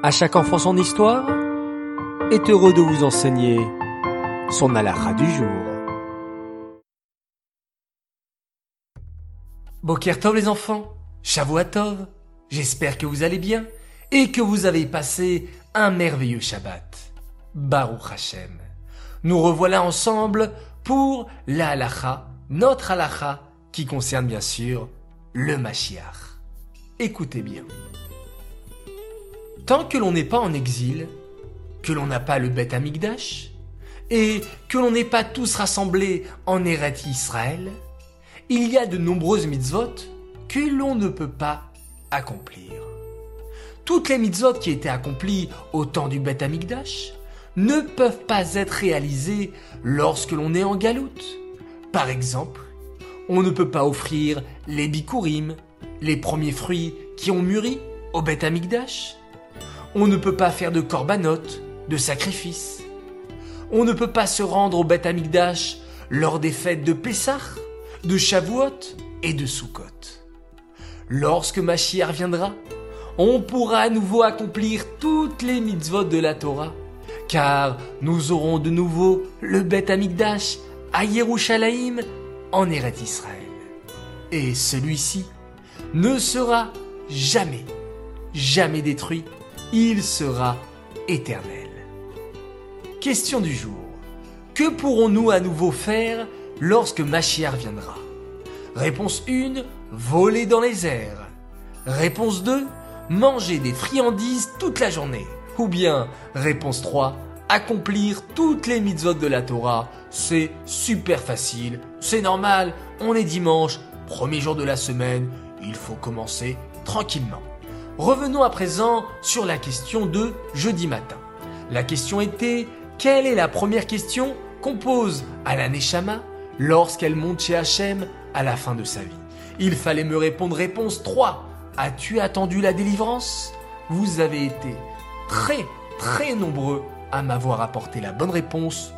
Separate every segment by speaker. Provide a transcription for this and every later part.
Speaker 1: À chaque enfant son histoire est heureux de vous enseigner son halakha du jour.
Speaker 2: Bokertov les enfants, Shavuatov, j'espère que vous allez bien et que vous avez passé un merveilleux Shabbat. Baruch Hashem. Nous revoilà ensemble pour la notre halakha, qui concerne bien sûr le Mashiach. Écoutez bien. Tant que l'on n'est pas en exil, que l'on n'a pas le Beth Amigdash, et que l'on n'est pas tous rassemblés en Eret Israël, il y a de nombreuses mitzvot que l'on ne peut pas accomplir. Toutes les mitzvot qui étaient accomplies au temps du Beth Amigdash ne peuvent pas être réalisées lorsque l'on est en galoute. Par exemple, on ne peut pas offrir les bikurim, les premiers fruits qui ont mûri au Beth Amigdash. On ne peut pas faire de korbanot, de sacrifices. On ne peut pas se rendre au Beth Amigdash lors des fêtes de Pessah, de Shavuot et de Sukkot. Lorsque Mashiach viendra, on pourra à nouveau accomplir toutes les mitzvot de la Torah, car nous aurons de nouveau le Beth Amigdash à Yerushalayim en Eret Israël. Et celui-ci ne sera jamais, jamais détruit il sera éternel. Question du jour. Que pourrons-nous à nouveau faire lorsque Machiar viendra? Réponse 1. Voler dans les airs. Réponse 2. Manger des friandises toute la journée. Ou bien, réponse 3. Accomplir toutes les mitzvot de la Torah. C'est super facile. C'est normal. On est dimanche. Premier jour de la semaine. Il faut commencer tranquillement. Revenons à présent sur la question de jeudi matin. La question était quelle est la première question qu'on pose à la Neshama lorsqu'elle monte chez Hachem à la fin de sa vie? Il fallait me répondre réponse 3. As-tu attendu la délivrance? Vous avez été très très nombreux à m'avoir apporté la bonne réponse.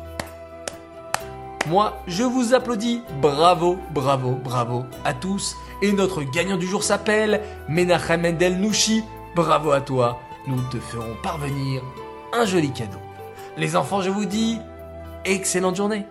Speaker 2: Moi, je vous applaudis. Bravo, bravo, bravo à tous et notre gagnant du jour s'appelle Menachem Mendel Nouchi. Bravo à toi, nous te ferons parvenir un joli cadeau. Les enfants, je vous dis, excellente journée